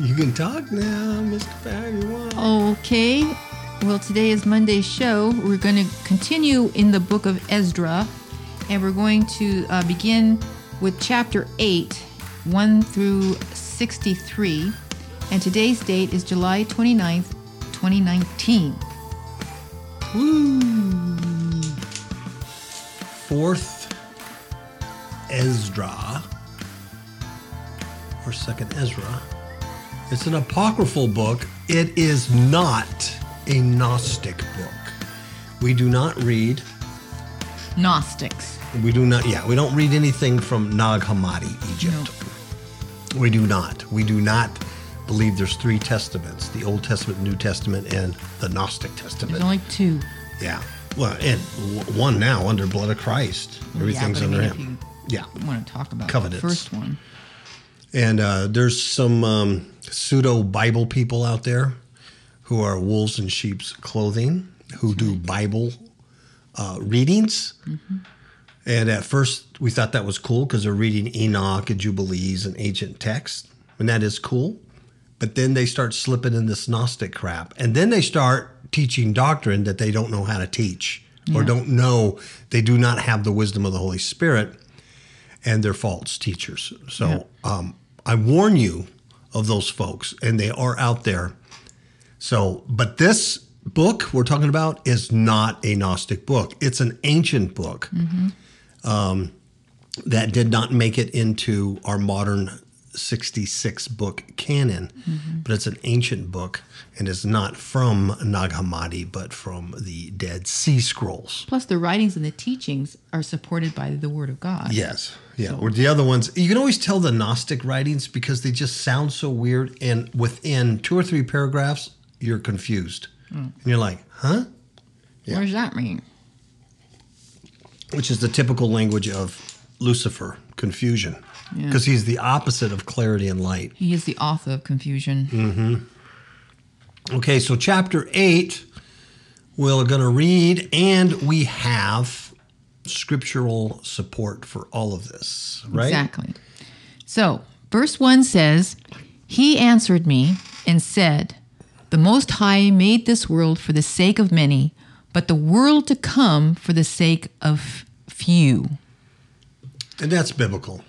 You can talk now, Mr. Fabulous. Okay. Well, today is Monday's show. We're going to continue in the book of Ezra, and we're going to uh, begin with chapter 8, 1 through 63. And today's date is July 29th, 2019. Woo! Fourth Ezra, or second Ezra. It's an apocryphal book. It is not a Gnostic book. We do not read. Gnostics. We do not. Yeah, we don't read anything from Nag Hammadi, Egypt. We do not. We do not believe there's three testaments: the Old Testament, New Testament, and the Gnostic Testament. There's only two. Yeah. Well, and one now under blood of Christ. Everything's yeah, but I under mean, him. Yeah. want to talk about Covenants. the first one. And uh, there's some um, pseudo Bible people out there who are wolves in sheep's clothing who do Bible uh, readings. And at first, we thought that was cool because they're reading Enoch and Jubilees and ancient texts, and that is cool. But then they start slipping in this Gnostic crap, and then they start teaching doctrine that they don't know how to teach or Yeah. don't know. They do not have the wisdom of the Holy Spirit, and they're false teachers. So um, I warn you of those folks, and they are out there. So, but this book we're talking about is not a Gnostic book. It's an ancient book um, that did not make it into our modern 66 book canon, but it's an ancient book and is not from Nag Hammadi, but from the Dead Sea Scrolls. Plus, the writings and the teachings are supported by the Word of God. Yes. Yeah. Or the other ones, you can always tell the Gnostic writings because they just sound so weird. And within two or three paragraphs, you're confused. And you're like, huh? What does that mean? Which is the typical language of Lucifer, confusion. Yeah. Because he's the opposite of clarity and light. He is the author of confusion. Mm. Okay, so chapter 8, we're going to read, and we have scriptural support for all of this, right? Exactly. So, verse 1 says, He answered me and said, The Most High made this world for the sake of many, but the world to come for the sake of few. And that's biblical.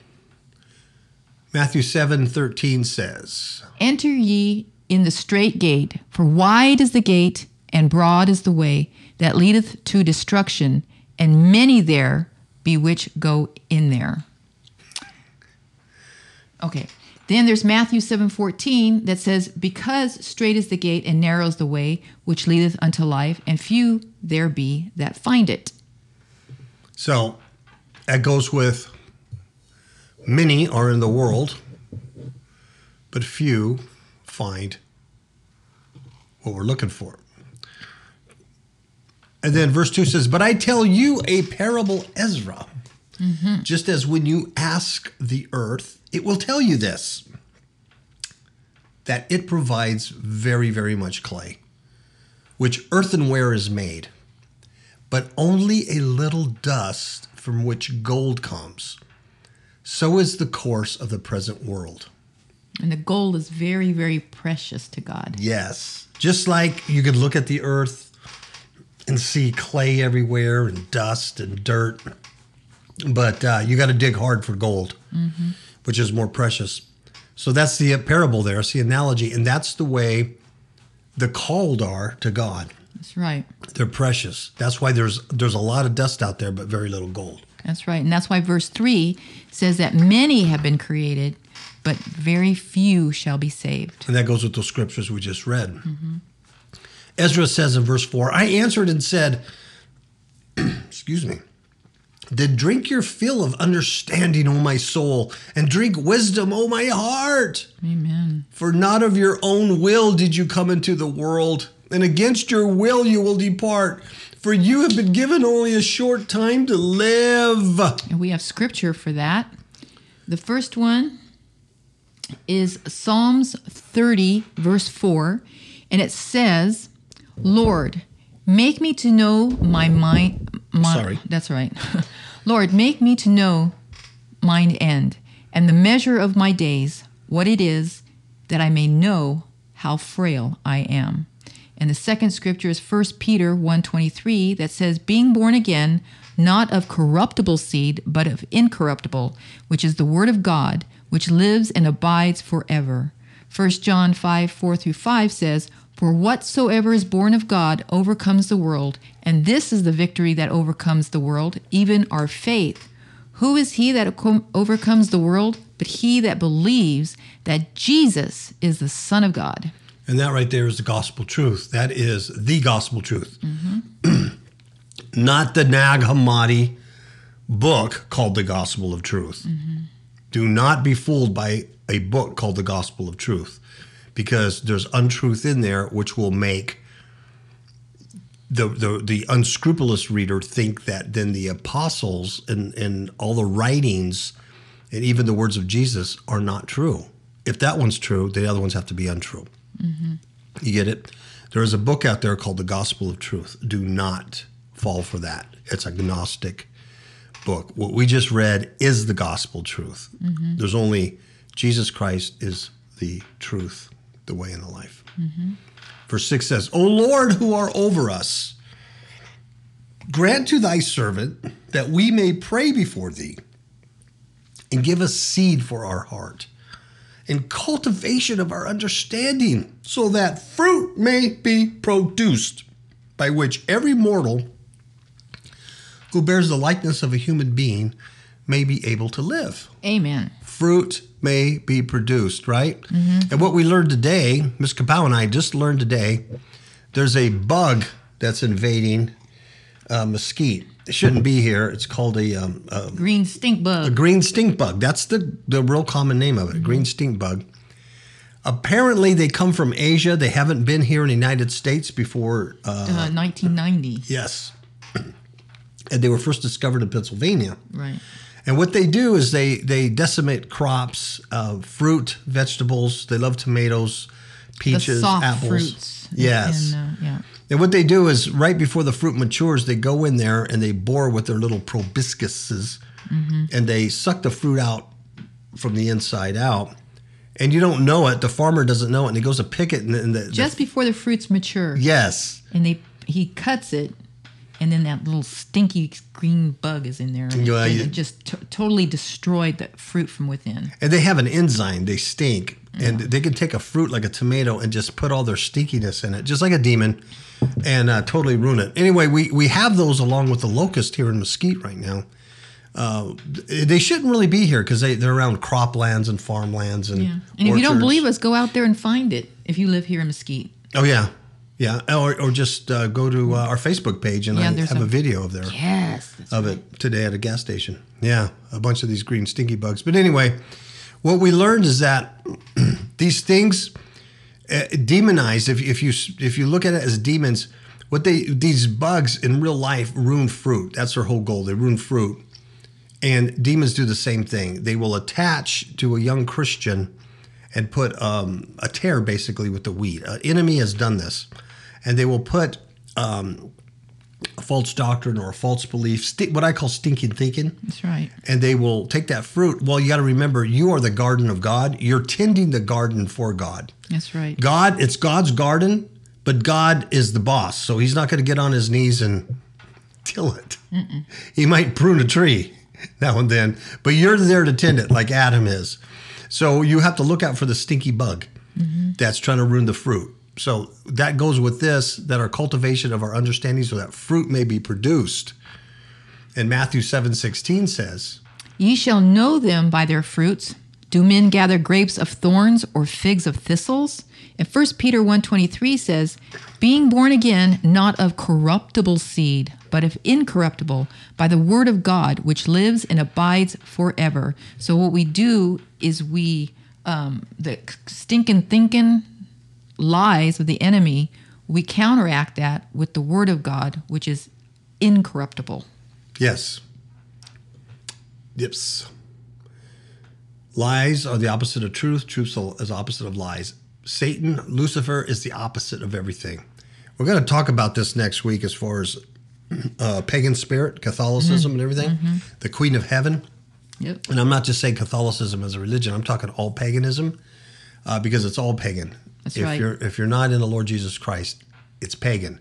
Matthew 7 13 says, Enter ye in the straight gate, for wide is the gate, and broad is the way that leadeth to destruction, and many there be which go in there. Okay. Then there's Matthew 7:14 that says, Because straight is the gate and narrow is the way which leadeth unto life, and few there be that find it. So that goes with many are in the world, but few find what we're looking for. And then verse 2 says, But I tell you a parable, Ezra. Mm-hmm. Just as when you ask the earth, it will tell you this that it provides very, very much clay, which earthenware is made but only a little dust from which gold comes. So is the course of the present world. And the gold is very, very precious to God. Yes. Just like you could look at the earth and see clay everywhere and dust and dirt, but uh, you got to dig hard for gold, which is more precious. So that's the parable there, it's the analogy. And that's the way the called are to God. That's right. They're precious. That's why there's there's a lot of dust out there, but very little gold. That's right. And that's why verse 3 says that many have been created, but very few shall be saved. And that goes with those scriptures we just read. Ezra says in verse 4 I answered and said, Excuse me, did drink your fill of understanding, O my soul, and drink wisdom, O my heart. Amen. For not of your own will did you come into the world, and against your will you will depart. For you have been given only a short time to live. And we have scripture for that. The first one is Psalms 30, verse 4, and it says, Lord, make me to know my mind. My, Sorry. That's right. Lord, make me to know mine end and the measure of my days, what it is that I may know how frail I am. And the second scripture is 1 Peter 1:23 that says being born again not of corruptible seed but of incorruptible which is the word of God which lives and abides forever. 1 John 5 4 through 5 says, For whatsoever is born of God overcomes the world, and this is the victory that overcomes the world, even our faith. Who is he that overcomes the world? But he that believes that Jesus is the Son of God. And that right there is the gospel truth. That is the gospel truth. Mm-hmm. Not the Nag Hammadi book called the gospel of truth. Mm-hmm. Do not be fooled by a book called the gospel of truth because there's untruth in there which will make the, the, the unscrupulous reader think that then the apostles and, and all the writings and even the words of Jesus are not true. If that one's true, the other ones have to be untrue. Mm-hmm. You get it? There is a book out there called The Gospel of Truth. Do not fall for that. It's a Gnostic book. What we just read is the gospel truth. Mm-hmm. There's only Jesus Christ is the truth, the way, and the life. Mm-hmm. Verse 6 says, O Lord, who are over us, grant to thy servant that we may pray before thee and give us seed for our heart and cultivation of our understanding, so that fruit may be produced, by which every mortal who bears the likeness of a human being may be able to live. Amen. Fruit may be produced, right? Mm-hmm. And what we learned today, Ms. Kapow and I just learned today, there's a bug that's invading uh, mesquite. It shouldn't be here. It's called a, um, a green stink bug. A green stink bug. That's the the real common name of it. Mm-hmm. Green stink bug. Apparently, they come from Asia. They haven't been here in the United States before uh, uh, 1990. Yes, and they were first discovered in Pennsylvania. Right. And what they do is they they decimate crops, uh, fruit, vegetables. They love tomatoes, peaches, apples. Fruits yes. And, uh, yeah. And what they do is right before the fruit matures, they go in there and they bore with their little proboscises, mm-hmm. and they suck the fruit out from the inside out. And you don't know it. The farmer doesn't know it, and he goes to pick it. And, and the, just the, before the fruits mature. Yes. And they he cuts it and then that little stinky green bug is in there. And it, it just t- totally destroyed the fruit from within. And they have an enzyme. They stink, yeah. and they can take a fruit like a tomato and just put all their stinkiness in it, just like a demon, and uh, totally ruin it. Anyway, we we have those along with the locust here in Mesquite right now. Uh, they shouldn't really be here because they, they're around croplands and farmlands and. Yeah. And if you don't believe us, go out there and find it. If you live here in Mesquite. Oh yeah, yeah, or, or just uh, go to uh, our Facebook page and yeah, I have a, a, video of there. Yes, of right. it today at a gas station. Yeah, a bunch of these green stinky bugs. But anyway, what we learned is that these things uh, demonized. If, if you if you look at it as demons, what they these bugs in real life ruin fruit. That's their whole goal. They ruin fruit, and demons do the same thing. They will attach to a young Christian and put um, a tear basically with the weed. An enemy has done this and they will put um, a false doctrine or a false belief, st- what I call stinking thinking. That's right. And they will take that fruit. Well, you got to remember, you are the garden of God. You're tending the garden for God. That's right. God, it's God's garden, but God is the boss. So he's not going to get on his knees and till it. Mm-mm. He might prune a tree now and then, but you're there to tend it like Adam is. So you have to look out for the stinky bug mm-hmm. that's trying to ruin the fruit. So that goes with this that our cultivation of our understanding so that fruit may be produced. And Matthew 7 16 says, Ye shall know them by their fruits. Do men gather grapes of thorns or figs of thistles? And 1 Peter 1:23 says, "Being born again not of corruptible seed, but of incorruptible, by the word of God, which lives and abides forever." So what we do is we um, the stinking thinking lies of the enemy, we counteract that with the word of God, which is incorruptible. Yes. Yips. Lies are the opposite of truth. Truth is opposite of lies. Satan, Lucifer, is the opposite of everything. We're going to talk about this next week as far as uh, pagan spirit, Catholicism, mm-hmm. and everything. Mm-hmm. The Queen of Heaven. Yep. And I'm not just saying Catholicism as a religion. I'm talking all paganism uh, because it's all pagan. That's if right. you're if you're not in the Lord Jesus Christ, it's pagan.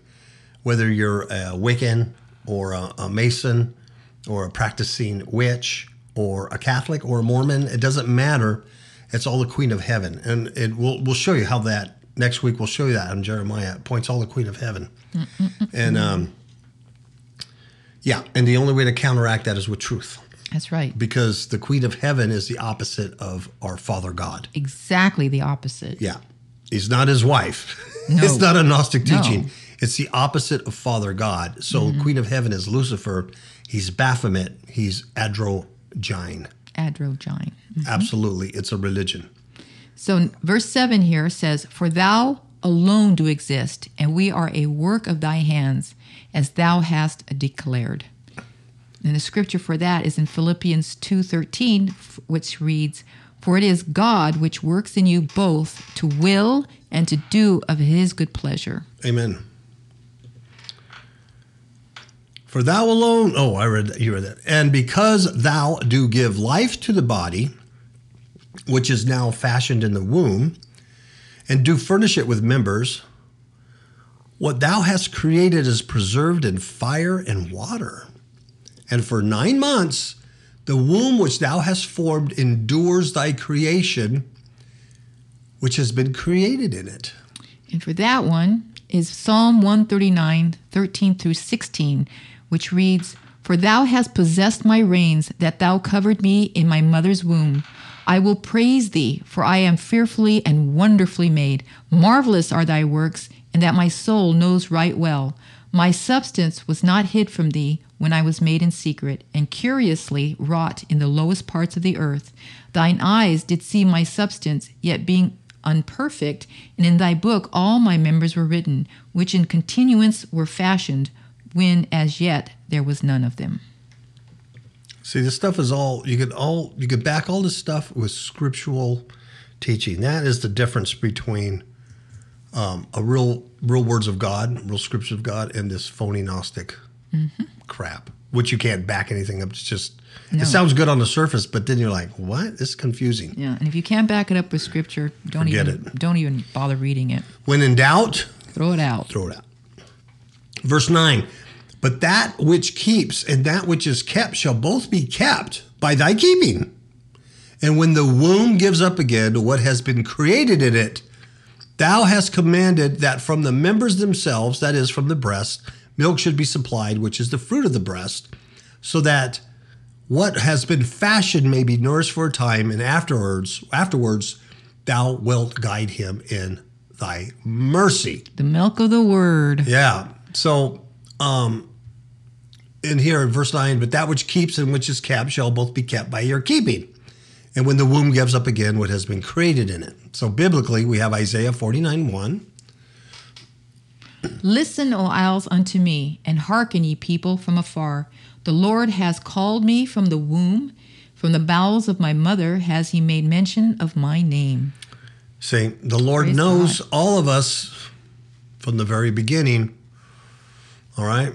Whether you're a Wiccan or a, a Mason or a practicing witch or a Catholic or a Mormon, it doesn't matter. It's all the Queen of Heaven, and it will we'll show you how that next week. We'll show you that in Jeremiah. It points all the Queen of Heaven, and um, yeah, and the only way to counteract that is with truth That's right. because the Queen of Heaven is the opposite of our Father God. Exactly the opposite. Yeah. He's not his wife. No. it's not a Gnostic No. teaching. It's the opposite of Father God. So Mm-hmm. Queen of Heaven is Lucifer. He's Baphomet. He's Androgyne. Androgyne. Absolutely. It's a religion. So verse 7 here says, For thou alone do exist, and we are a work of thy hands, as thou hast declared. And the scripture for that is in Philippians 2:13, f- which reads, For it is God which works in you both to will and to do of his good pleasure. Amen. For thou alone, oh, I read that, you read that. And because thou do give life to the body, which is now fashioned in the womb, and do furnish it with members, what thou hast created is preserved in fire and water. And for nine months, the womb which thou hast formed endures thy creation, which has been created in it. And for that one is Psalm 139, 13 through 16, which reads, For thou hast possessed my reins, that thou covered me in my mother's womb. I will praise thee, for I am fearfully and wonderfully made. Marvelous are thy works, and that my soul knows right well. My substance was not hid from thee when I was made in secret, and curiously wrought in the lowest parts of the earth. Thine eyes did see my substance, yet being unperfect, and in thy book all my members were written, which in continuance were fashioned, when as yet there was none of them. See, this stuff is all you could all you could back all this stuff with scriptural teaching. That is the difference between um, a real real words of God, real scriptures of God, and this phony Gnostic crap, which you can't back anything up. It's just No. it sounds good on the surface, but then you're like, what? This is confusing. Yeah, and if you can't back it up with scripture, don't Forget even it. don't even bother reading it. When in doubt, Throw it out. throw it out. Verse 9 But that which keeps and that which is kept shall both be kept by thy keeping. And when the womb gives up again what has been created in it, thou hast commanded that from the members themselves, that is, from the breast, milk should be supplied, which is the fruit of the breast, so that what has been fashioned may be nourished for a time, and afterwards, afterwards, thou wilt guide him in thy mercy. The milk of the word. Yeah. So, um, in here in verse 9, but that which keeps and which is kept shall both be kept by your keeping. And when the womb gives up again what has been created in it. So, biblically, we have Isaiah 49 1. Listen, O isles, unto me, and hearken, ye people from afar. The Lord has called me from the womb, from the bowels of my mother has he made mention of my name. saying the Lord Praise knows all of us from the very beginning. All right.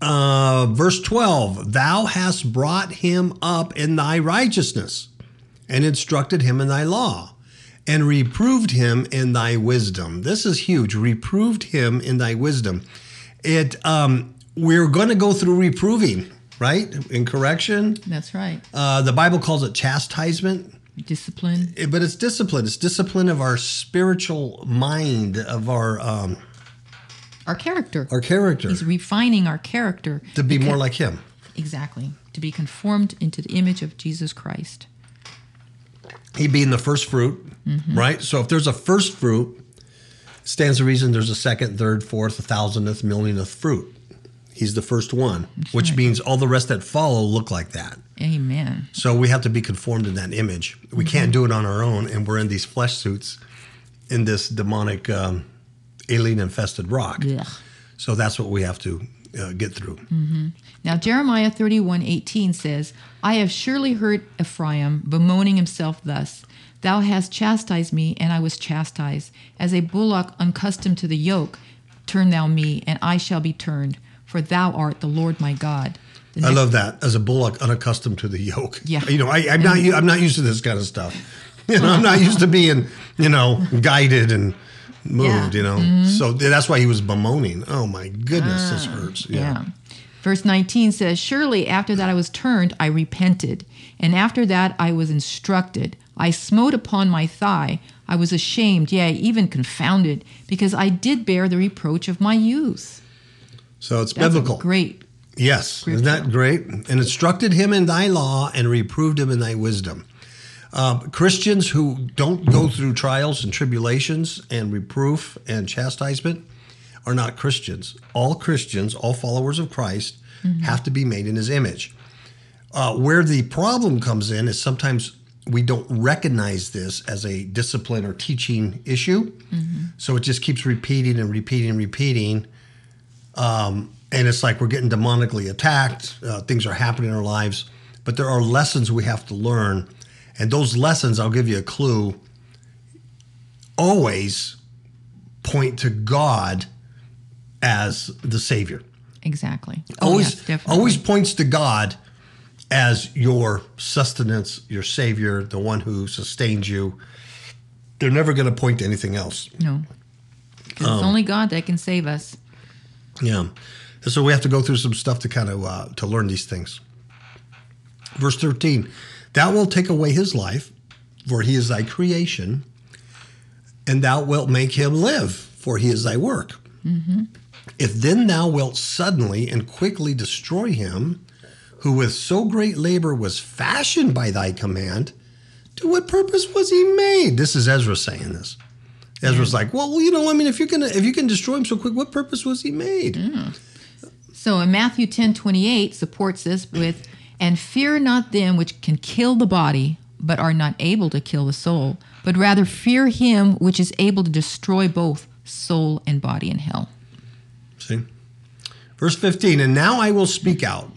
Uh, verse 12 Thou hast brought him up in thy righteousness and instructed him in thy law and reproved him in thy wisdom. This is huge. Reproved him in thy wisdom. It um, we're going to go through reproving, right? In correction. That's right. Uh, the Bible calls it chastisement Discipline. it- but it's discipline. It's discipline of our spiritual mind, of our um, Our character. our character, He's refining our character. to be more like Him. Exactly. To be conformed into the image of Jesus Christ. He being the first fruit, right? So if there's a first fruit, stands to reason there's a second, third, fourth, a thousandth, millionth fruit. He's the first one, which right. means all the rest that follow look like that. Amen. So we have to be conformed in that image. We can't do it on our own, and we're in these flesh suits in this demonic, um, alien infested rock. Ugh. So that's what we have to uh, get through. Now Jeremiah 31, 18 says, I have surely heard Ephraim bemoaning himself thus. Thou hast chastised me, and I was chastised. As a bullock unaccustomed to the yoke, turn thou me, and I shall be turned, for thou art the Lord my God. The I love that as a bullock unaccustomed to the yoke. Yeah. you know, I, I'm not I'm not used to this kind of stuff. You know, I'm not used to being, you know, guided and moved. Yeah. You know, so that's why he was bemoaning. Oh my goodness, this hurts. Ah, Yeah. Verse 19 says, Surely after that I was turned, I repented. And after that I was instructed. I smote upon my thigh. I was ashamed, yea, even confounded, because I did bear the reproach of my youth. So it's That's biblical. great. Yes, isn't that great? And instructed him in thy law and reproved him in thy wisdom. Um, Christians who don't go through trials and tribulations and reproof and chastisement are not Christians. All Christians, all followers of Christ, have to be made in his image. Uh, where the problem comes in is sometimes we don't recognize this as a discipline or teaching issue. So it just keeps repeating and repeating and repeating and it's like we're getting demonically attacked. Uh, things are happening in our lives, but there are lessons we have to learn, and those lessons, I'll give you a clue. Always point to God as the Savior. Exactly. Oh, Always, yes, definitely. always points to God as your sustenance, your Savior, the one who sustains you. They're never going to point to anything else. No. Um, it's only God that can save us. Yeah. And so we have to go through some stuff to kind of uh, to learn these things. Verse 13, thou wilt take away his life, for he is thy creation, and thou wilt make him live, for he is thy work. If then thou wilt suddenly and quickly destroy him, who with so great labor was fashioned by thy command, to what purpose was he made? This is Ezra saying this. Ezra's like, well, you know, I mean, if you can, if you can destroy him so quick, what purpose was he made? So in Matthew 10 28 supports this with, and fear not them which can kill the body, but are not able to kill the soul, but rather fear him which is able to destroy both soul and body in hell. See? Verse 15, and now I will speak out.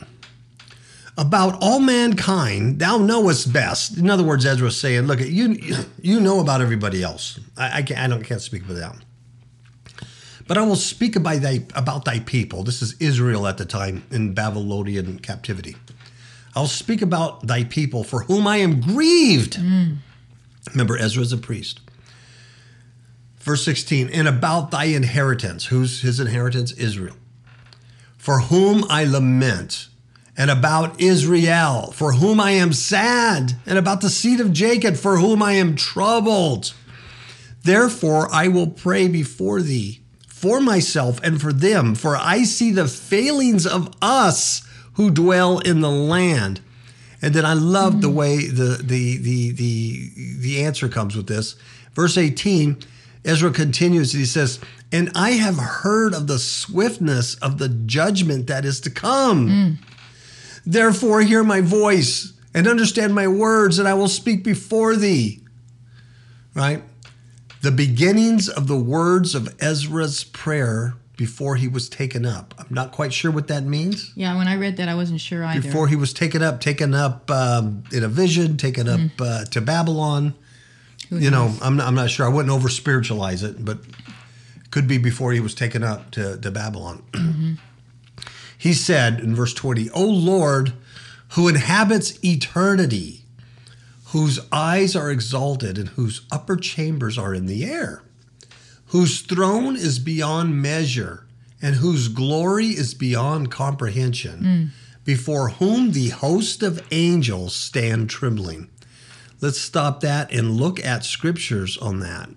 About all mankind, thou knowest best. In other words, Ezra's saying, look, you you know about everybody else. I, I, can't, I don't, can't speak for them. But I will speak about thy, about thy people. This is Israel at the time in Babylonian captivity. I'll speak about thy people for whom I am grieved. Mm. Remember, Ezra's a priest. Verse 16, and about thy inheritance. Who's his inheritance? Israel. For whom I lament, and about Israel, for whom I am sad, and about the seed of Jacob, for whom I am troubled. Therefore I will pray before thee for myself and for them, for I see the failings of us who dwell in the land. And then I love the way the, the the the the answer comes with this. Verse 18, Ezra continues, he says, And I have heard of the swiftness of the judgment that is to come. Mm. Therefore, hear my voice and understand my words, and I will speak before thee. Right? The beginnings of the words of Ezra's prayer before he was taken up. I'm not quite sure what that means. Yeah, when I read that, I wasn't sure either. Before he was taken up, taken up um, in a vision, taken up uh, to Babylon. Who You know. I'm not, I'm not sure. I wouldn't over spiritualize it, but could be before he was taken up to, to Babylon. He said in verse 20, O Lord, who inhabits eternity, whose eyes are exalted and whose upper chambers are in the air, whose throne is beyond measure and whose glory is beyond comprehension, hmm. before whom the host of angels stand trembling. Let's stop that and look at scriptures on that.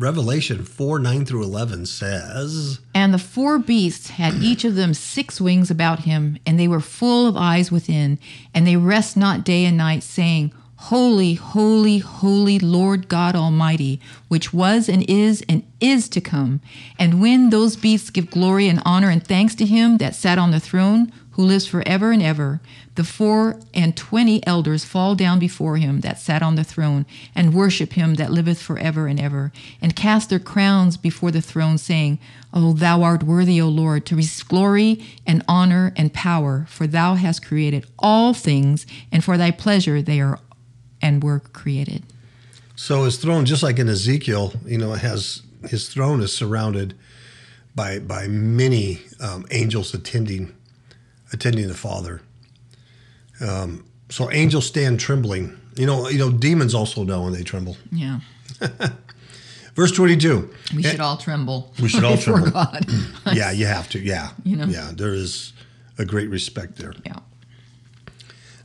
Revelation 4 9 through 11 says, And the four beasts had each of them six wings about him, and they were full of eyes within, and they rest not day and night, saying, Holy, holy, holy Lord God Almighty, which was and is and is to come. And when those beasts give glory and honor and thanks to him that sat on the throne, who lives forever and ever, the four and twenty elders fall down before him that sat on the throne, and worship him that liveth forever and ever, and cast their crowns before the throne, saying, O thou art worthy, O Lord, to receive glory and honor and power, for thou hast created all things, and for thy pleasure they are and were created. So his throne, just like in Ezekiel, you know, has his throne is surrounded by by many um, angels attending attending the Father. Um, so angels stand trembling, You know, you know, demons also know and they tremble. Yeah. Verse 22. We should all tremble. We should all tremble. God. Yeah, you have to. Yeah. You know? Yeah, there is a great respect there. yeah.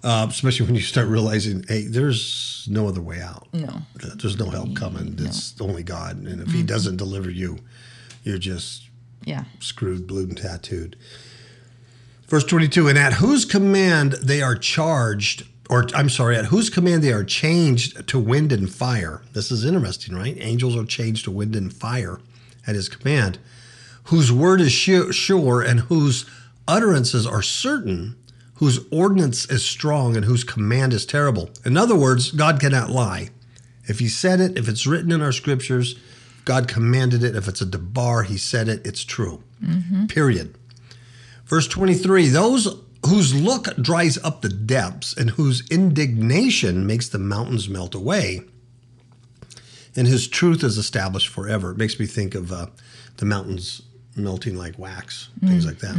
Uh, especially when you start realizing, hey, there's no other way out. No. There's no help coming. It's only God. And if He doesn't deliver you, you're just Yeah. screwed, blued, and tattooed. Verse 22 And at whose command they are charged, or I'm sorry, at whose command they are changed to wind and fire. This is interesting, right? Angels are changed to wind and fire at his command, whose word is sure and whose utterances are certain, whose ordinance is strong and whose command is terrible. In other words, God cannot lie. If he said it, if it's written in our scriptures, God commanded it. If it's a debar, he said it, it's true. Mm-hmm. Period. Verse 23 Those whose look dries up the depths and whose indignation makes the mountains melt away, and his truth is established forever. It makes me think of uh, the mountains melting like wax, things like that.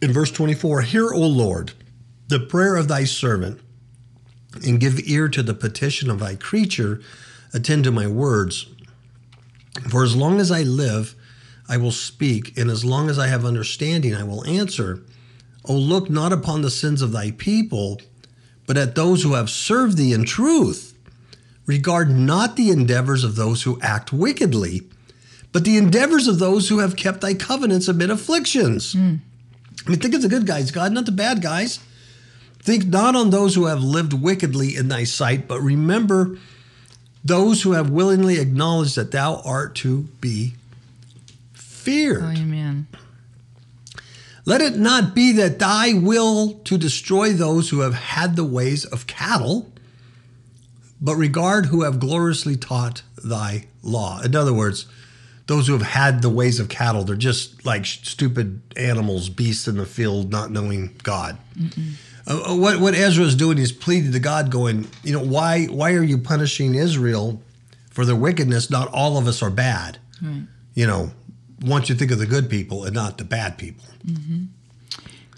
In verse 24 Hear, O Lord, the prayer of thy servant, and give ear to the petition of thy creature. Attend to my words. For as long as I live, I will speak, and as long as I have understanding, I will answer. O look not upon the sins of thy people, but at those who have served thee in truth. Regard not the endeavors of those who act wickedly, but the endeavors of those who have kept thy covenants amid afflictions. Hmm. I mean, think of the good guys, God, not the bad guys. Think not on those who have lived wickedly in thy sight, but remember those who have willingly acknowledged that thou art to be feared. Amen. Let it not be that thy will to destroy those who have had the ways of cattle, but regard who have gloriously taught thy law. In other words, those who have had the ways of cattle, they're just like stupid animals, beasts in the field, not knowing God. Uh, what what Ezra is doing is pleading to God, going, you know, why why are you punishing Israel for their wickedness? Not all of us are bad. Right. You know, want you to think of the good people and not the bad people. Mm-hmm.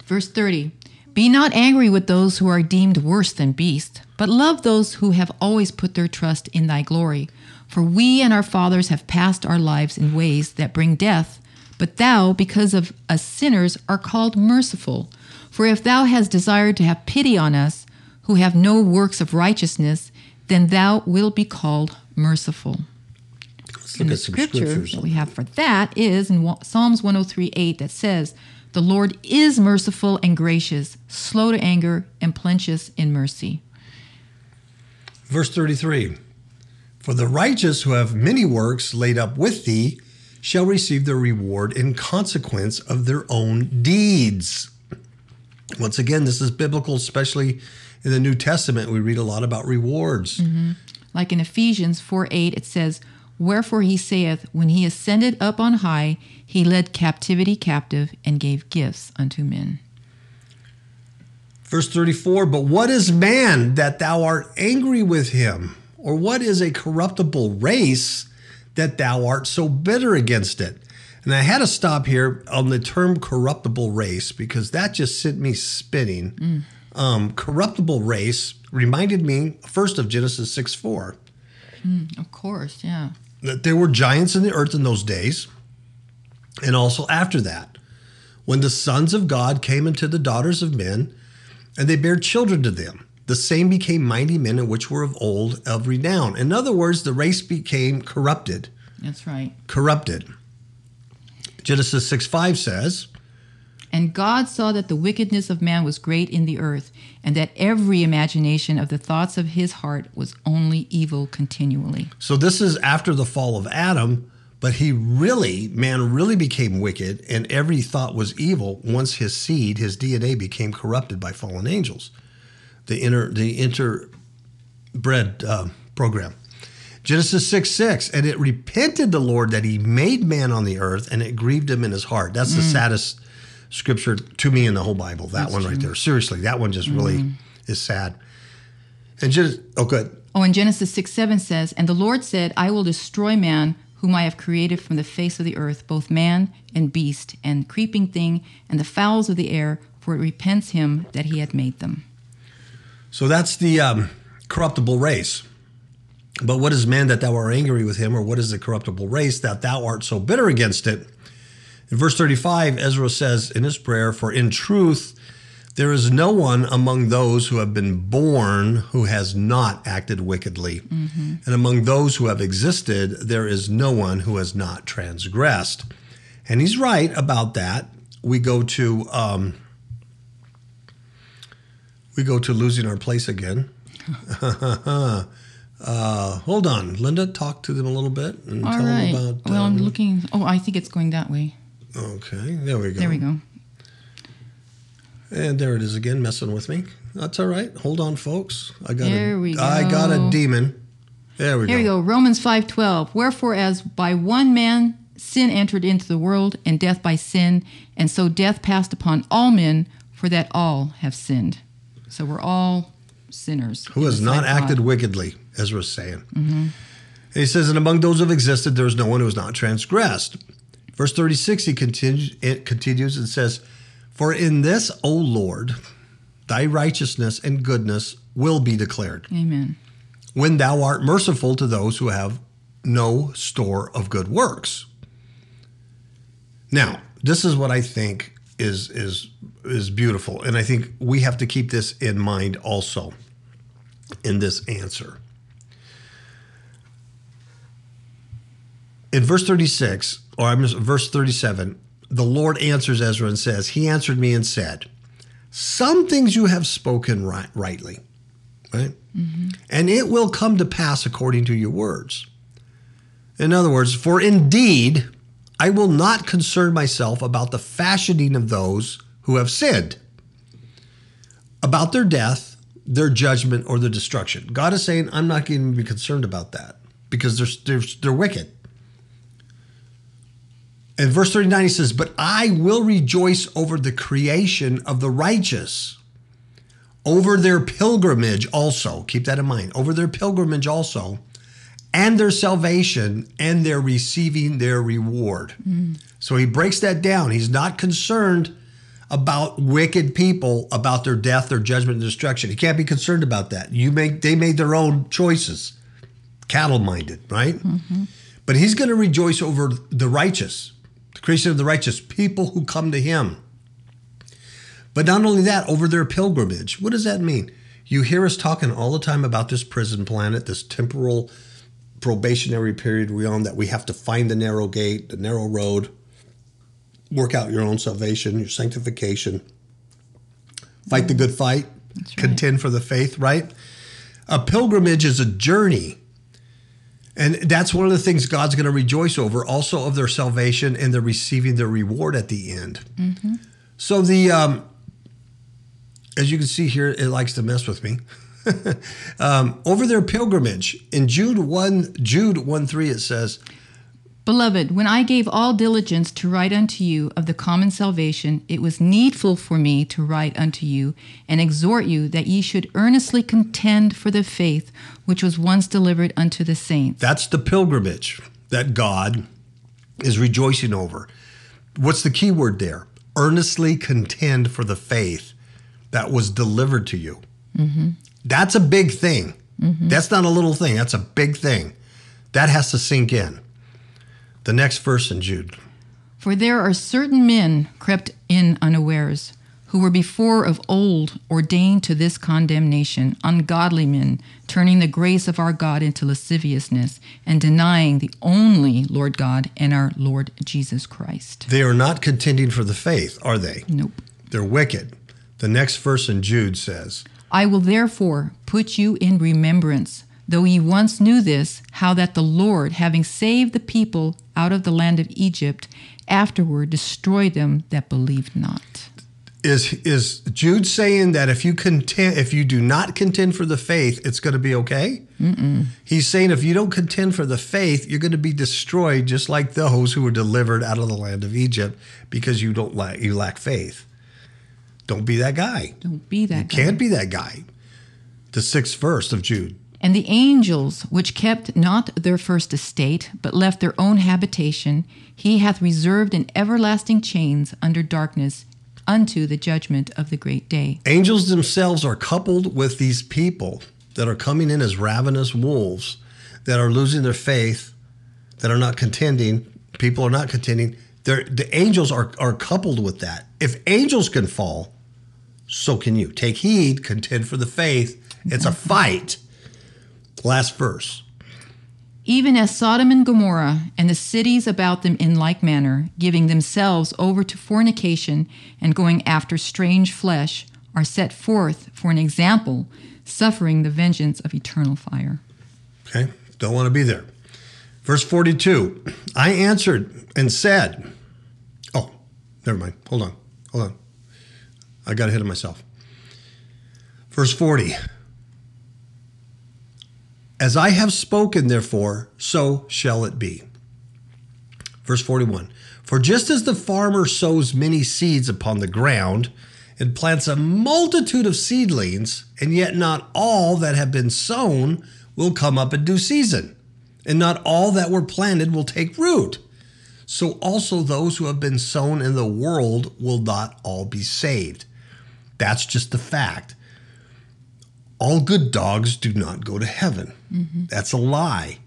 Verse 30 Be not angry with those who are deemed worse than beasts, but love those who have always put their trust in thy glory. For we and our fathers have passed our lives in ways that bring death, but thou, because of us sinners, are called merciful. For if thou hast desired to have pity on us, who have no works of righteousness, then thou wilt be called merciful. Let's And look the at some scripture scriptures. that we have for that is in Psalms 103 8 that says, The Lord is merciful and gracious, slow to anger, and plenteous in mercy. Verse 33 For the righteous who have many works laid up with thee shall receive their reward in consequence of their own deeds. Once again, this is biblical, especially in the New Testament. We read a lot about rewards. Mm-hmm. Like in Ephesians 4 8, it says, Wherefore he saith, When he ascended up on high, he led captivity captive and gave gifts unto men. Verse 34 But what is man that thou art angry with him? Or what is a corruptible race that thou art so bitter against it? And I had to stop here on the term corruptible race because that just sent me spinning. Um, corruptible race reminded me first of Genesis 6 4 Of course, yeah. That there were giants in the earth in those days, and also after that, when the sons of God came into the daughters of men, and they bare children to them. The same became mighty men, in which were of old of renown. In other words, the race became corrupted. That's right. Corrupted. Genesis 6 5 says, And God saw that the wickedness of man was great in the earth, and that every imagination of the thoughts of his heart was only evil continually. So this is after the fall of Adam, but he really, man really became wicked, and every thought was evil once his seed, his DNA, became corrupted by fallen angels. The inner, the interbred uh, program. Genesis 6 6, and it repented the Lord that he made man on the earth, and it grieved him in his heart. That's the saddest scripture to me in the whole Bible. That one right there. Seriously, that one just really is sad. And just, oh, good. Oh, and Genesis 6 7 says, And the Lord said, I will destroy man, whom I have created from the face of the earth, both man and beast, and creeping thing, and the fowls of the air, for it repents him that he had made them. So that's the um, corruptible race. But what is man that thou art angry with him, or what is the corruptible race that thou art so bitter against it? In verse 35, Ezra says in his prayer, For in truth, there is no one among those who have been born who has not acted wickedly. Mm-hmm. And among those who have existed, there is no one who has not transgressed. And he's right about that. We go to um, we go to losing our place again. uh, hold on, Linda. Talk to them a little bit and All tell right. them about. well, I'm um, looking. Oh, I think it's going that way. Okay, there we go. There we go. And there it is again, messing with me. That's all right. Hold on, folks. I got There a, we I got a demon. There we Here go. There we go. Romans 5:12. Wherefore as by one man sin entered into the world and death by sin, and so death passed upon all men for that all have sinned. So we're all sinners. Who has not acted God. wickedly, Ezra's saying. And he says, and among those who have existed, there is no one who has not transgressed. Verse 36, he continues, it continues and says, For in this, O Lord, thy righteousness and goodness will be declared, Amen. when thou art merciful to those who have no store of good works. Now, this is what I think is is is beautiful, and I think we have to keep this in mind also in this answer. In verse 36, or I'm just- verse 37, the Lord answers Ezra and says, He answered me and said, Some things you have spoken right, rightly, right? Mm-hmm. And it will come to pass according to your words. In other words, for indeed, I will not concern myself about the fashioning of those who have sinned, about their death, their judgment, or their destruction. God is saying, I'm not going to be concerned about that because they're, they're, they're wicked. In verse 39, he says, But I will rejoice over the creation of the righteous, over their pilgrimage also. Keep that in mind. Over their pilgrimage also, and their salvation, and their receiving their reward. So he breaks that down. He's not concerned about wicked people, about their death, their judgment, and destruction. He can't be concerned about that. You make they made their own choices, cattle minded, right? Mm-hmm. But he's going to rejoice over the righteous, creation of the righteous, people who come to him. But not only that, over their pilgrimage. What does that mean? You hear us talking all the time about this prison planet, this temporal probationary period we're on, that we have to find the narrow gate, the narrow road, work out your own salvation, your sanctification, fight the good fight, right. contend for the faith, right? A pilgrimage is a journey. And that's one of the things God's going to rejoice over, also of their salvation and their receiving their reward at the end. So the, um, as you can see here, it likes to mess with me. um, over their pilgrimage in Jude one, Jude one three, it says, Beloved, when I gave all diligence to write unto you of the common salvation, it was needful for me to write unto you and exhort you that ye should earnestly contend for the faith which was once delivered unto the saints. That's the pilgrimage that God is rejoicing over. What's the key word there? Earnestly contend for the faith that was delivered to you. Mm-hmm. That's a big thing. Mm-hmm. That's not a little thing. That's a big thing. That has to sink in. The next verse in Jude. For there are certain men crept in unawares, who were before of old ordained to this condemnation, ungodly men, turning the grace of our God into lasciviousness, and denying the only Lord God and our Lord Jesus Christ. They are not contending for the faith, are they? Nope. They're wicked. The next verse in Jude says, I will therefore put you in remembrance, though ye once knew this, how that the Lord, having saved the people out of the land of Egypt, afterward destroyed them that believed not. is is Jude saying that if you contend, if you do not contend for the faith, it's going to be okay? Mm-mm. He's saying if you don't contend for the faith, you're going to be destroyed, just like those who were delivered out of the land of Egypt, because you don't lack you lack faith. Don't be that guy. Don't be that guy. Can't be that guy. The sixth verse of Jude. And the angels, which kept not their first estate, but left their own habitation, he hath reserved in everlasting chains under darkness unto the judgment of the great day. Angels themselves are coupled with these people that are coming in as ravenous wolves, that are losing their faith, that are not contending. People are not contending. They're, the angels are, are coupled with that. If angels can fall, so can you. Take heed, contend for the faith. It's a fight. Last verse. Even as Sodom and Gomorrah and the cities about them in like manner, giving themselves over to fornication and going after strange flesh, are set forth for an example, suffering the vengeance of eternal fire. Okay, don't want to be there. Verse 42 I answered and said, Oh, never mind. Hold on. Hold on. I got ahead of myself. Verse 40 As I have spoken, therefore, so shall it be. Verse 41 For just as the farmer sows many seeds upon the ground and plants a multitude of seedlings, and yet not all that have been sown will come up in due season, and not all that were planted will take root. So also those who have been sown in the world will not all be saved. That's just the fact. All good dogs do not go to heaven. Mm-hmm. That's a lie.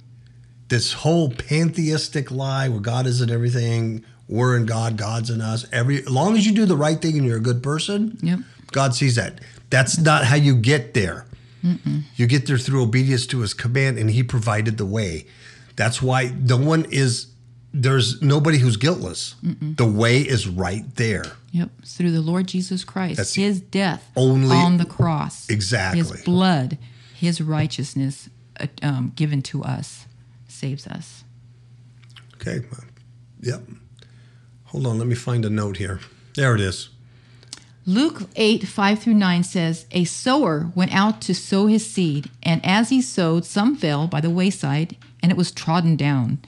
This whole pantheistic lie where God is in everything, we're in God, God's in us. Every as long as you do the right thing and you're a good person, Yep. God sees that. That's not how you get there. You get there through obedience to his command, and he provided the way. That's why no one is, there's nobody who's guiltless. The way is right there. Yep. It's through the Lord Jesus Christ, That's his death only- on the cross. Exactly. His blood, his righteousness um, given to us saves us. Okay. Yep. Hold on. Let me find a note here. There it is. Luke 8, 5 through 9 says, A sower went out to sow his seed, and as he sowed, some fell by the wayside, and it was trodden down,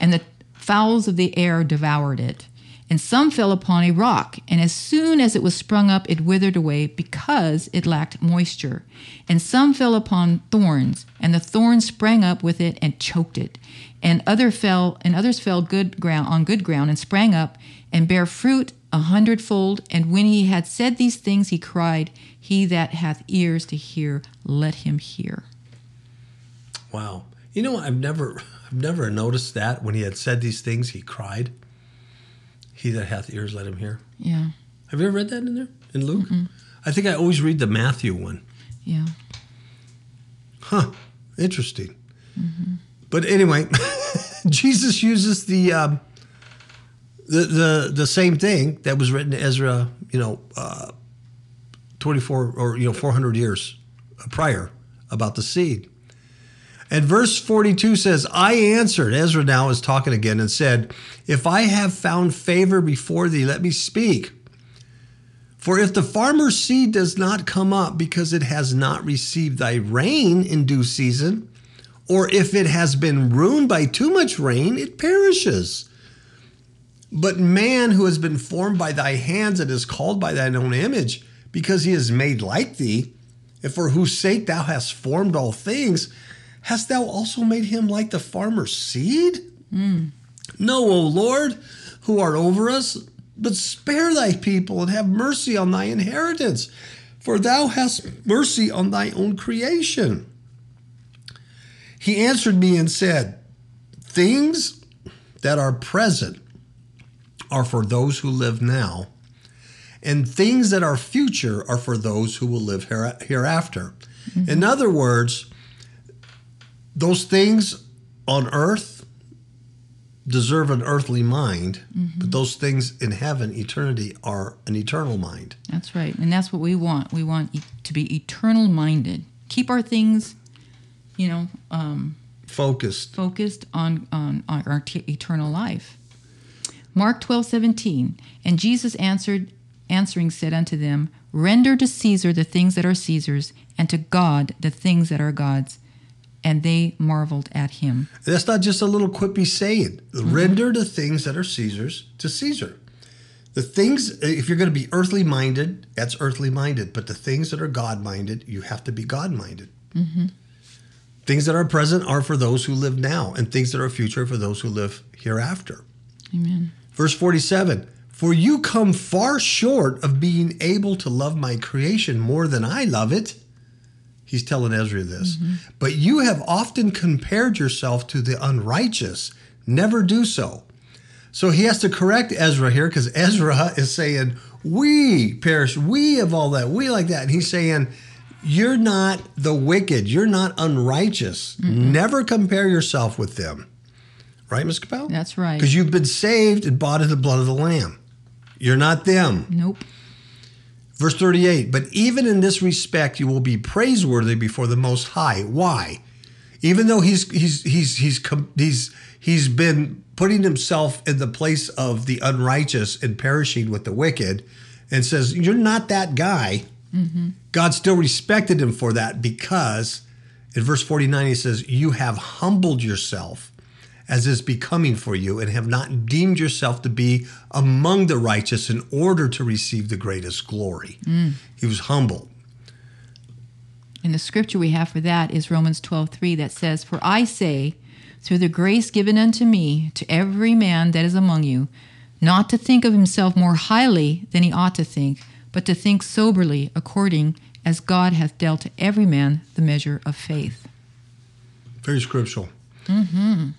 and the fowls of the air devoured it. And some fell upon a rock, and as soon as it was sprung up, it withered away because it lacked moisture. And some fell upon thorns, and the thorns sprang up with it and choked it. And other fell, and others fell good ground on good ground and sprang up and bare fruit a hundredfold. And when he had said these things, he cried, He that hath ears to hear, let him hear. Wow. You know, I've never, I've never noticed that when he had said these things, he cried. He that hath ears, let him hear. Yeah, Have you ever read that in there in Luke? I think I always read the Matthew one. yeah. Huh. Interesting. But anyway, Jesus uses the, um, the the the same thing that was written in Ezra, you know, uh, twenty four or you know four hundred years prior about the seed. And verse 42 says, I answered, Ezra now is talking again, and said, If I have found favor before thee, let me speak. For if the farmer's seed does not come up because it has not received thy rain in due season, or if it has been ruined by too much rain, it perishes. But man who has been formed by thy hands and is called by thine own image, because he is made like thee, and for whose sake thou hast formed all things, hast thou also made him like the farmer's seed? No, O Lord, who art over us, but spare thy people and have mercy on thy inheritance, for thou hast mercy on thy own creation. He answered me and said, Things that are present are for those who live now, and things that are future are for those who will live here, hereafter. In mm-hmm. other words, those things on earth deserve an earthly mind, but those things in heaven, eternity, are an eternal mind. That's right. And that's what we want. We want e- to be eternal minded. Keep our things, you know, um, Focused. focused on, on, on our t- eternal life. Mark 12, 17. And Jesus answered, answering said unto them, Render to Caesar the things that are Caesar's, and to God the things that are God's. And they marveled at him. That's not just a little quippy saying. Mm-hmm. Render the things that are Caesar's to Caesar. The things, if you're going to be earthly minded, that's earthly minded. But the things that are God minded, you have to be God minded. Mm-hmm. Things that are present are for those who live now, and things that are future for those who live hereafter. Amen. Verse 47 For you come far short of being able to love my creation more than I love it. He's telling Ezra this. Mm-hmm. But you have often compared yourself to the unrighteous. Never do so. So he has to correct Ezra here because Ezra is saying, We perish, we have all that, we like that. And he's saying, You're not the wicked, you're not unrighteous. Never compare yourself with them. Right, Ms. Capel? That's right. Because you've been saved and bought in the blood of the Lamb. You're not them. Nope. Verse 38 But even in this respect, you will be praiseworthy before the Most High. Why? Even though he's he's he's he's he's he's been putting himself in the place of the unrighteous and perishing with the wicked, and says you're not that guy. Mm-hmm. God still respected him for that because in verse 49 he says you have humbled yourself as is becoming for you and have not deemed yourself to be among the righteous in order to receive the greatest glory. He was humble. And the scripture we have for that is Romans 12:3 that says, "For I say, through the grace given unto me, to every man that is among you, not to think of himself more highly than he ought to think, but to think soberly, according as God hath dealt to every man the measure of faith." Very scriptural. Mm-hmm.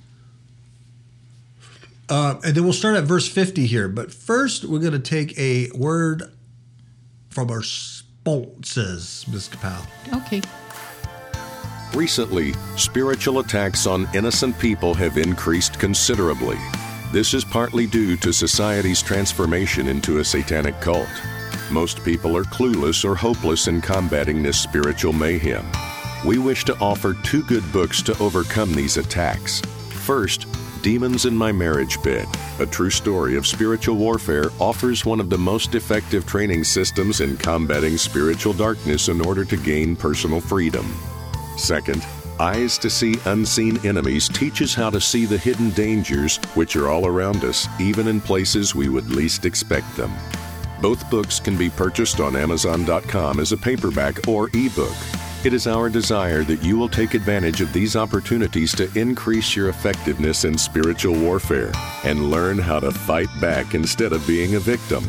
Uh, and then we'll start at verse 50 here. But first, we're going to take a word from our sponsors, Ms. Kapow. Okay. Recently, spiritual attacks on innocent people have increased considerably. This is partly due to society's transformation into a satanic cult. Most people are clueless or hopeless in combating this spiritual mayhem. We wish to offer two good books to overcome these attacks. First, Demons in My Marriage Bed, a true story of spiritual warfare, offers one of the most effective training systems in combating spiritual darkness in order to gain personal freedom. Second, Eyes to See Unseen Enemies teaches how to see the hidden dangers which are all around us, even in places we would least expect them. Both books can be purchased on Amazon.com as a paperback or ebook. It is our desire that you will take advantage of these opportunities to increase your effectiveness in spiritual warfare and learn how to fight back instead of being a victim.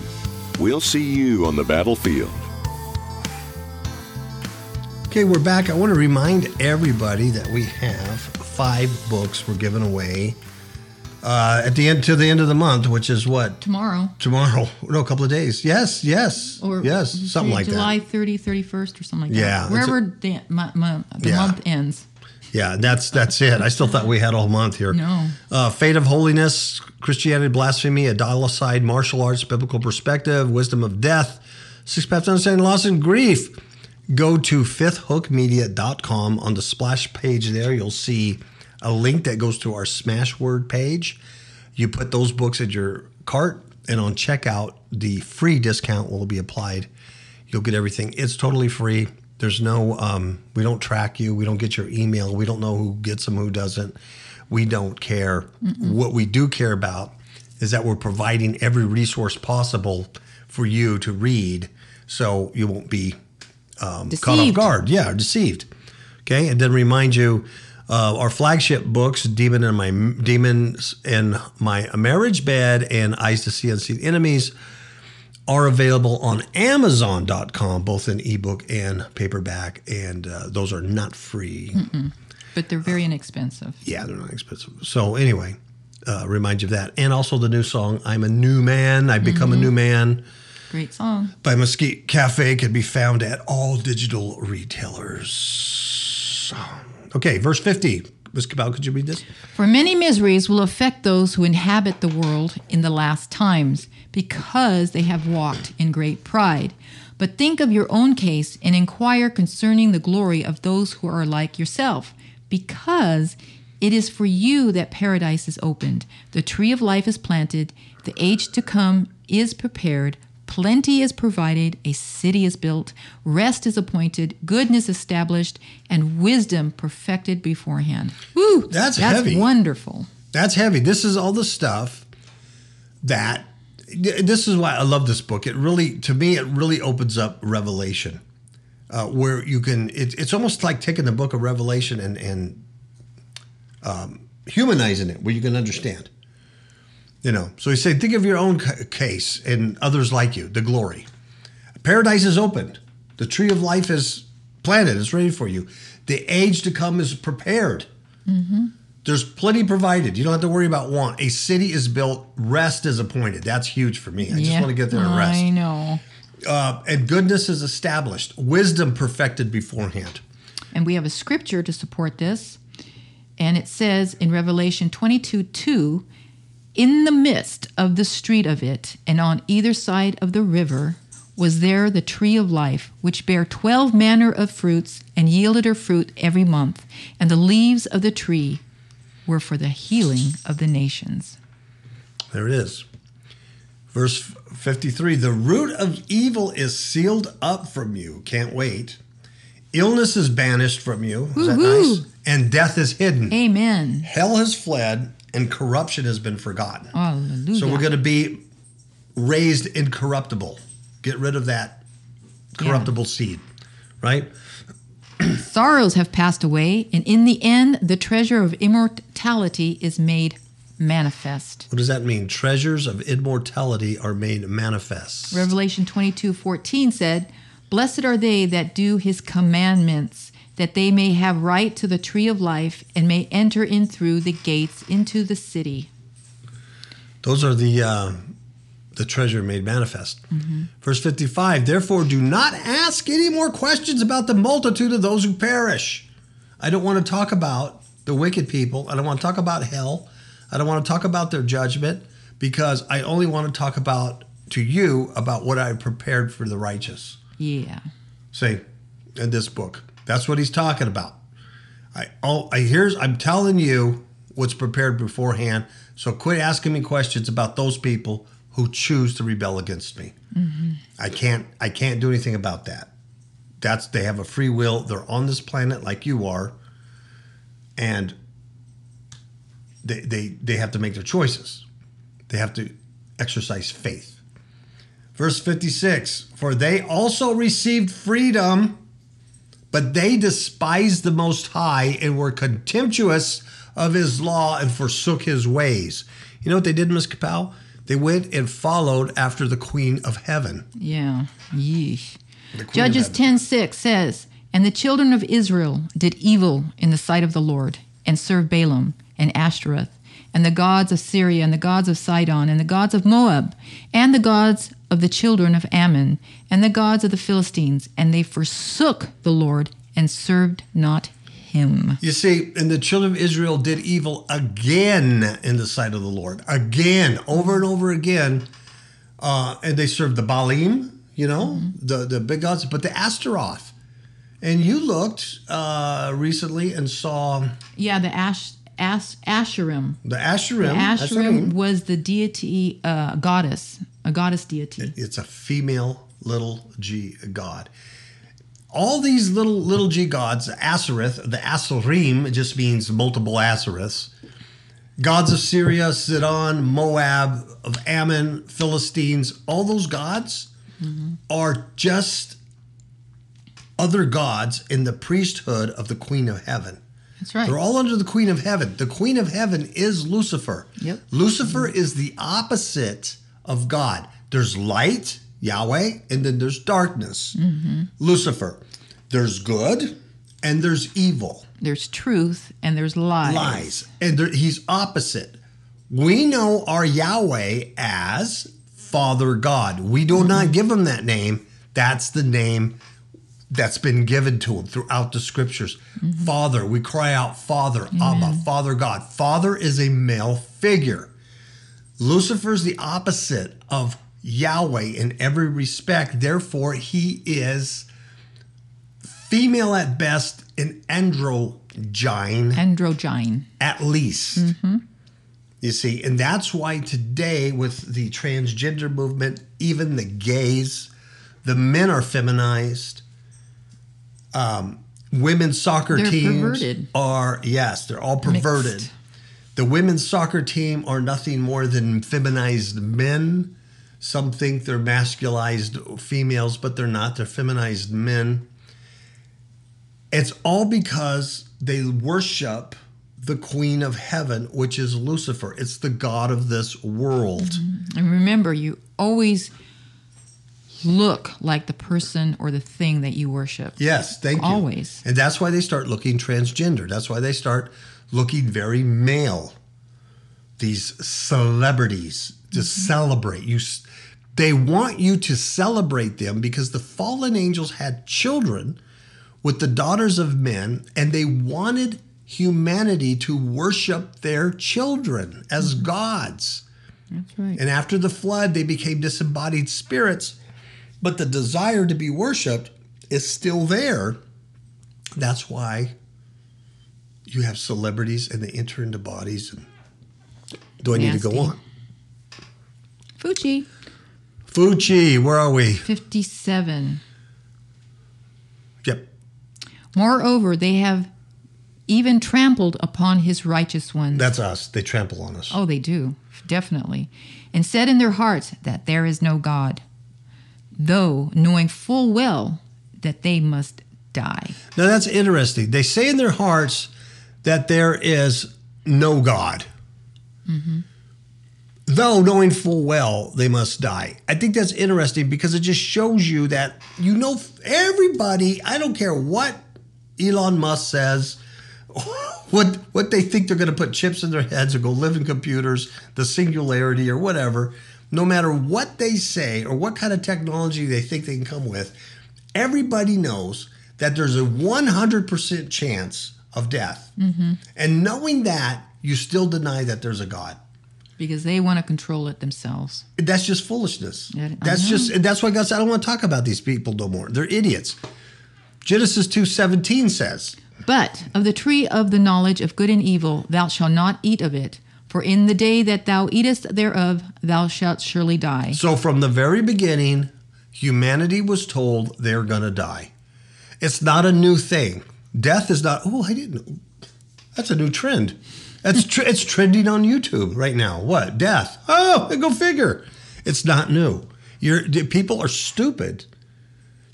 We'll see you on the battlefield. Okay, we're back. I want to remind everybody that we have five books we're giving away uh, at the end to the end of the month, which is what Tomorrow. tomorrow? No, a couple of days. Yes, yes, Or yes, something like July that. 30, 31st or something like Yeah, that. it's a- Wherever the, mo- mo- the Yeah. month ends. Yeah, that's that's it. I still thought we had a whole month here. No. Uh, Fate of Holiness, Christianity, Blasphemy, Idolicide, Martial Arts, Biblical Perspective, Wisdom of Death, Six Paths to Understanding Loss and Grief. Go to fifthhookmedia.com. On the splash page there, you'll see a link that goes to our Smashword page. You put those books in your cart, and on checkout, the free discount will be applied. You'll get everything. It's totally free. There's no, um, we don't track you. We don't get your email. We don't know who gets them, who doesn't. We don't care. What we do care about is that we're providing every resource possible for you to read so you won't be um, caught off guard. Yeah, deceived. Okay, and then remind you uh, our flagship books, Demon and My Demons in My Marriage Bed and Eyes to See Unseen Enemies, are available on Amazon.com, both in ebook and paperback, and uh, those are not free. But they're very inexpensive. Yeah, they're not expensive. So anyway, uh, remind you of that, and also the new song "I'm a New Man." I've become a new man Great song. by Mesquite Cafe can be found at all digital retailers. Okay, verse 50. Ms. Cabal, could you read this? For many miseries will affect those who inhabit the world in the last times, because they have walked in great pride. But think of your own case and inquire concerning the glory of those who are like yourself, because it is for you that paradise is opened, the tree of life is planted, the age to come is prepared, Plenty is provided, a city is built, rest is appointed, goodness established, and wisdom perfected beforehand. Woo! That's heavy. That's wonderful. That's heavy. This is all the stuff that this is why I love this book. It really, to me, it really opens up Revelation, uh, where you can. It, it's almost like taking the book of Revelation and and um, humanizing it, where you can understand. You know, so he said, think of your own case and others like you, the glory. Paradise is opened. The tree of life is planted. It's ready for you. The age to come is prepared. There's plenty provided. You don't have to worry about want. A city is built. Rest is appointed. That's huge for me. I just want to get there and rest. I know. Uh, and goodness is established. Wisdom perfected beforehand. And we have a scripture to support this. And it says in Revelation 22 2, in the midst of the street of it, and on either side of the river, was there the tree of life, which bare twelve manner of fruits, and yielded her fruit every month. And the leaves of the tree were for the healing of the nations. There it is. Verse 53 The root of evil is sealed up from you. Can't wait. Illness is banished from you. Is that Woo-hoo. nice? And death is hidden. Amen. Hell has fled and corruption has been forgotten. Hallelujah. So we're going to be raised incorruptible. Get rid of that corruptible seed, right? Sorrows have passed away, and in the end, the treasure of immortality is made manifest. What does that mean? Treasures of immortality are made manifest. Revelation 22 14 said, Blessed are they that do his commandments, that they may have right to the tree of life and may enter in through the gates into the city. Those are the uh, the treasure made manifest. Verse 55 Therefore, do not ask any more questions about the multitude of those who perish. I don't want to talk about the wicked people. I don't want to talk about hell. I don't want to talk about their judgment because I only want to talk about to you about what I prepared for the righteous. Yeah. Say, in this book. That's what he's talking about. I oh I here's I'm telling you what's prepared beforehand. So quit asking me questions about those people who choose to rebel against me. Mm-hmm. I can't I can't do anything about that. That's they have a free will. They're on this planet like you are, and they they they have to make their choices. They have to exercise faith. Verse 56 For they also received freedom, but they despised the Most High and were contemptuous of his law and forsook his ways. You know what they did, Miss Capel? They went and followed after the Queen of Heaven. Yeah. Yeesh. Judges of 10 6 says, And the children of Israel did evil in the sight of the Lord, and served Baalim and Ashtoreth, and the gods of Syria, and the gods of Sidon, and the gods of Moab, and the gods of the children of Ammon, and the gods of the Philistines, and they forsook the Lord and served not him. You see, and the children of Israel did evil again in the sight of the Lord. Again, over and over again. Uh, and they served the Baalim, you know, the, the big gods, but the Astaroth. And you looked uh, recently and saw Yeah, the Ash, Ash Asherim. the Asherim. The her Asherim was the deity, uh, goddess, a goddess deity. It's a female little g god. All these little little g gods, Asareth, the Asarim, just means multiple Asareths. Gods of Syria, Sidon, Moab, of Ammon, Philistines, all those gods mm-hmm. are just other gods in the priesthood of the Queen of Heaven. That's right. They're all under the Queen of Heaven. The Queen of Heaven is Lucifer. Yep. Lucifer is the opposite of God. There's light, Yahweh, and then there's darkness, mm-hmm. Lucifer. There's good and there's evil, There's truth and there's lies. lies, and there, he's opposite. We know our Yahweh as Father God. We do not mm-hmm. give him that name. That's the name that's been given to him throughout the scriptures. Mm-hmm. Father, we cry out, Father, Abba, Father God. Father is a male figure. Lucifer's the opposite of Yahweh in every respect. Therefore, he is female at best and androgyne Androgyne. at least. You see, and that's why today, with the transgender movement, even the gays, the men are feminized. Um, women's soccer They're teams perverted. are yes, they're all perverted. Mixed. The women's soccer team are nothing more than feminized men. Some think they're masculized females, but they're not. They're feminized men. It's all because they worship the queen of heaven, which is Lucifer. It's the god of this world. Mm-hmm. And remember, you always look like the person or the thing that you worship. Yes, thank you. Always. And that's why they start looking transgender. That's why they start looking very male. These celebrities to mm-hmm. celebrate you. They want you to celebrate them because the fallen angels had children with the daughters of men, and they wanted humanity to worship their children as mm-hmm. gods. That's right. And after the flood, they became disembodied spirits, but the desire to be worshiped is still there. That's why you have celebrities and they enter into bodies. And do I need to go on? Fuji, Fuji, where are we? 57. Yep. Moreover, they have even trampled upon his righteous ones. That's us. They trample on us. Oh, they do, definitely. And said in their hearts that there is no God, though knowing full well that they must die. Now that's interesting. They say in their hearts that there is no God. mm-hmm. Though knowing full well they must die. I think that's interesting because it just shows you that you know everybody, I don't care what Elon Musk says, what what they think they're going to put chips in their heads or go live in computers, the singularity or whatever, no matter what they say or what kind of technology they think they can come with, everybody knows that there's a 100% chance of death. Mm-hmm. And knowing that, you still deny that there's a God. Because they want to control it themselves. That's just foolishness. I that's know. just that's why God said I don't want to talk about these people no more. They're idiots. Genesis 2:17 says, But of the tree of the knowledge of good and evil thou shalt not eat of it, for in the day that thou eatest thereof thou shalt surely die. So from the very beginning, humanity was told they're going to die. It's not a new thing. Death is not. Oh, I didn't. That's a new trend. That's tr- it's trending on YouTube right now. What death? Oh, go figure. It's not new. You're people are stupid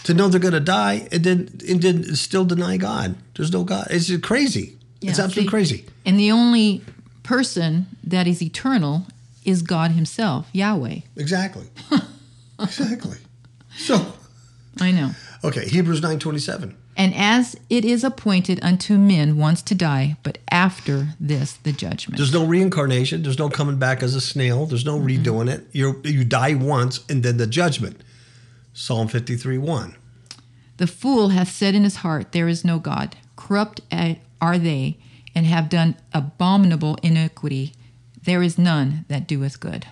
to know they're going to die and then and then still deny God. There's no God. It's crazy. it's absolutely crazy. And the only person that is eternal is God Himself, Yahweh. Exactly. exactly. So I know. okay, Hebrews nine twenty seven. And as it is appointed unto men once to die, but after this the judgment. There's no reincarnation. There's no coming back as a snail. There's no mm-hmm. redoing it. You you die once and then the judgment. Psalm 53 1. The fool hath said in his heart, There is no God. Corrupt eh, are they, and have done abominable iniquity. There is none that doeth good.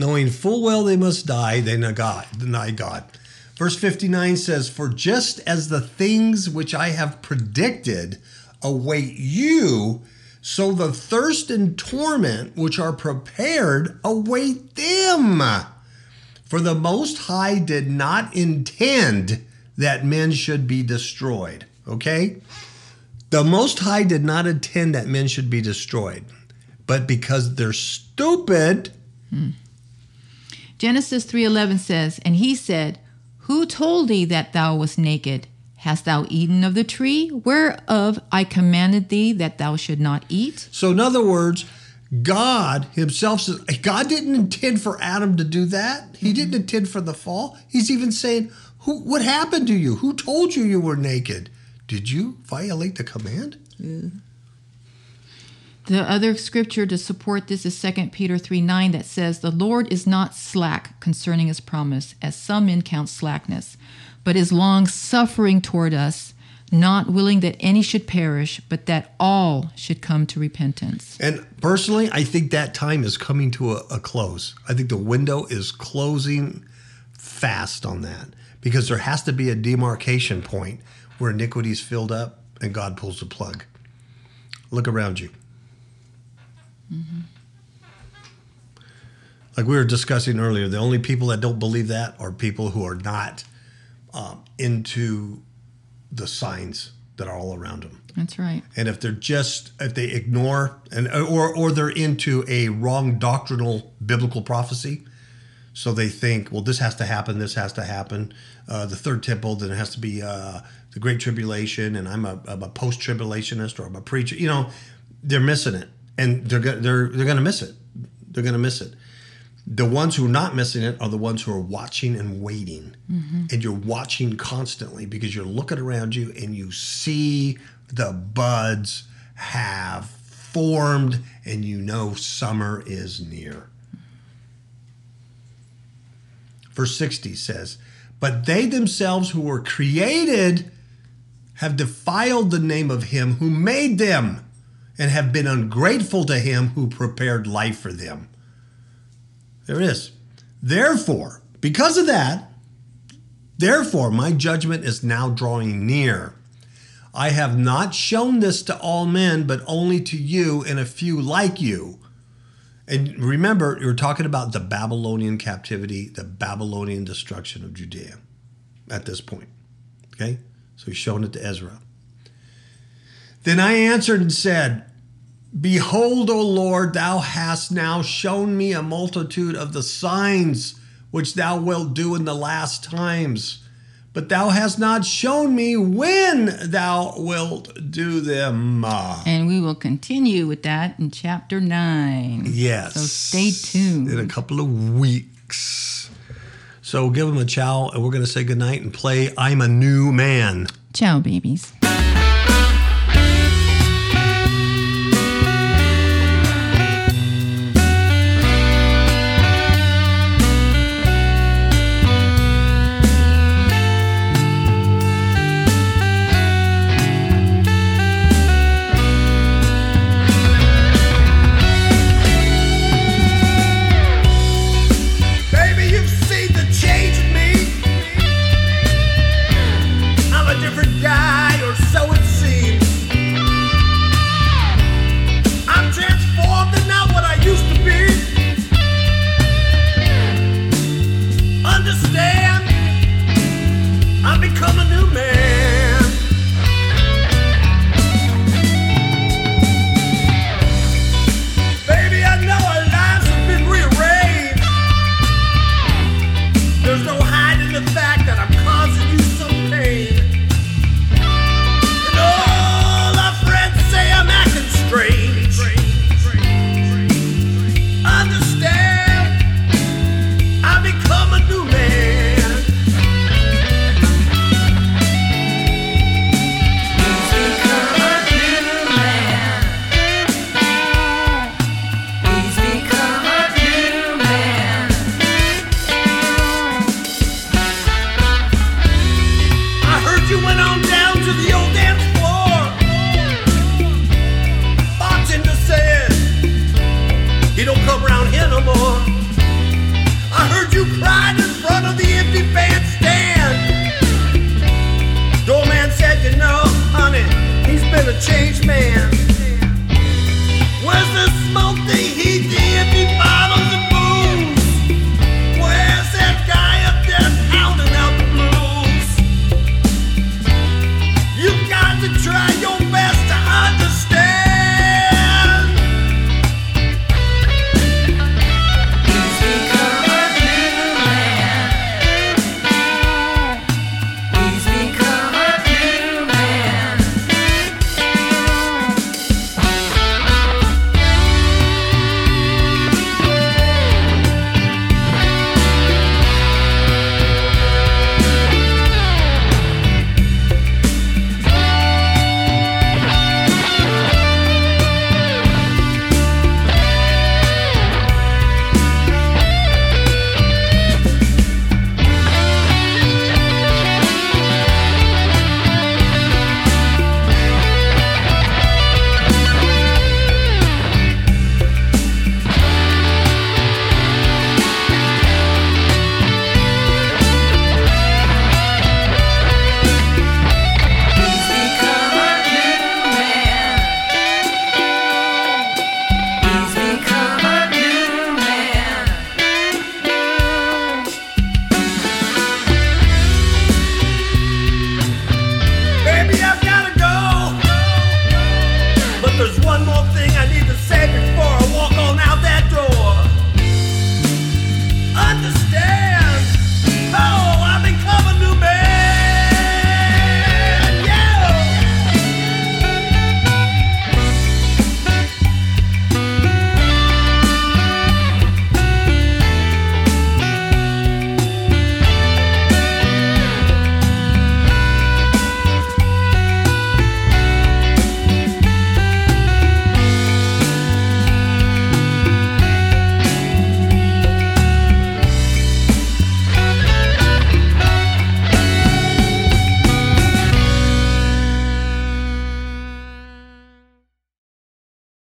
Knowing full well they must die, they deny God. Verse 59 says, For just as the things which I have predicted await you, so the thirst and torment which are prepared await them. For the Most High did not intend that men should be destroyed. Okay? The Most High did not intend that men should be destroyed. But because they're stupid, Genesis 3:11 says, "And he said, Who told thee that thou wast naked? Hast thou eaten of the tree whereof I commanded thee that thou should not eat?" So, in other words, God Himself says, God didn't intend for Adam to do that. He mm-hmm. didn't intend for the fall. He's even saying, Who, What happened to you? Who told you you were naked? Did you violate the command? The other scripture to support this is 2 Peter 3 9 that says, The Lord is not slack concerning his promise, as some men count slackness, but is long suffering toward us, not willing that any should perish, but that all should come to repentance. And personally, I think that time is coming to a, a close. I think the window is closing fast on that because there has to be a demarcation point where iniquity is filled up and God pulls the plug. Look around you. Like we were discussing earlier, the only people that don't believe that are people who are not um, into the signs that are all around them That's right. and if they're just if they ignore and or or they're into a wrong doctrinal biblical prophecy so they think well this has to happen this has to happen uh, the third temple then it has to be uh, the Great Tribulation and I'm a, I'm a post tribulationist or I'm a preacher, you know, they're missing it, and they're they're they're going to miss it. They're going to miss it. The ones who are not missing it are the ones who are watching and waiting, mm-hmm. and you're watching constantly because you're looking around you and you see the buds have formed, and you know summer is near. Verse 60 says, But they themselves who were created have defiled the name of him who made them and have been ungrateful to him who prepared life for them. There it is. Therefore, because of that, therefore, my judgment is now drawing near. I have not shown this to all men, but only to you and a few like you. And remember, you're talking about the Babylonian captivity, the Babylonian destruction of Judea at this point. Okay? So he's showing it to Ezra. Then I answered and said, Behold, O Lord, thou hast now shown me a multitude of the signs which thou wilt do in the last times. But thou hast not shown me when thou wilt do them. And we will continue with that in chapter 9. Yes. So stay tuned. In a couple of weeks. So give them a chow, and we're going to say goodnight and play I'm a New Man. Ciao, babies.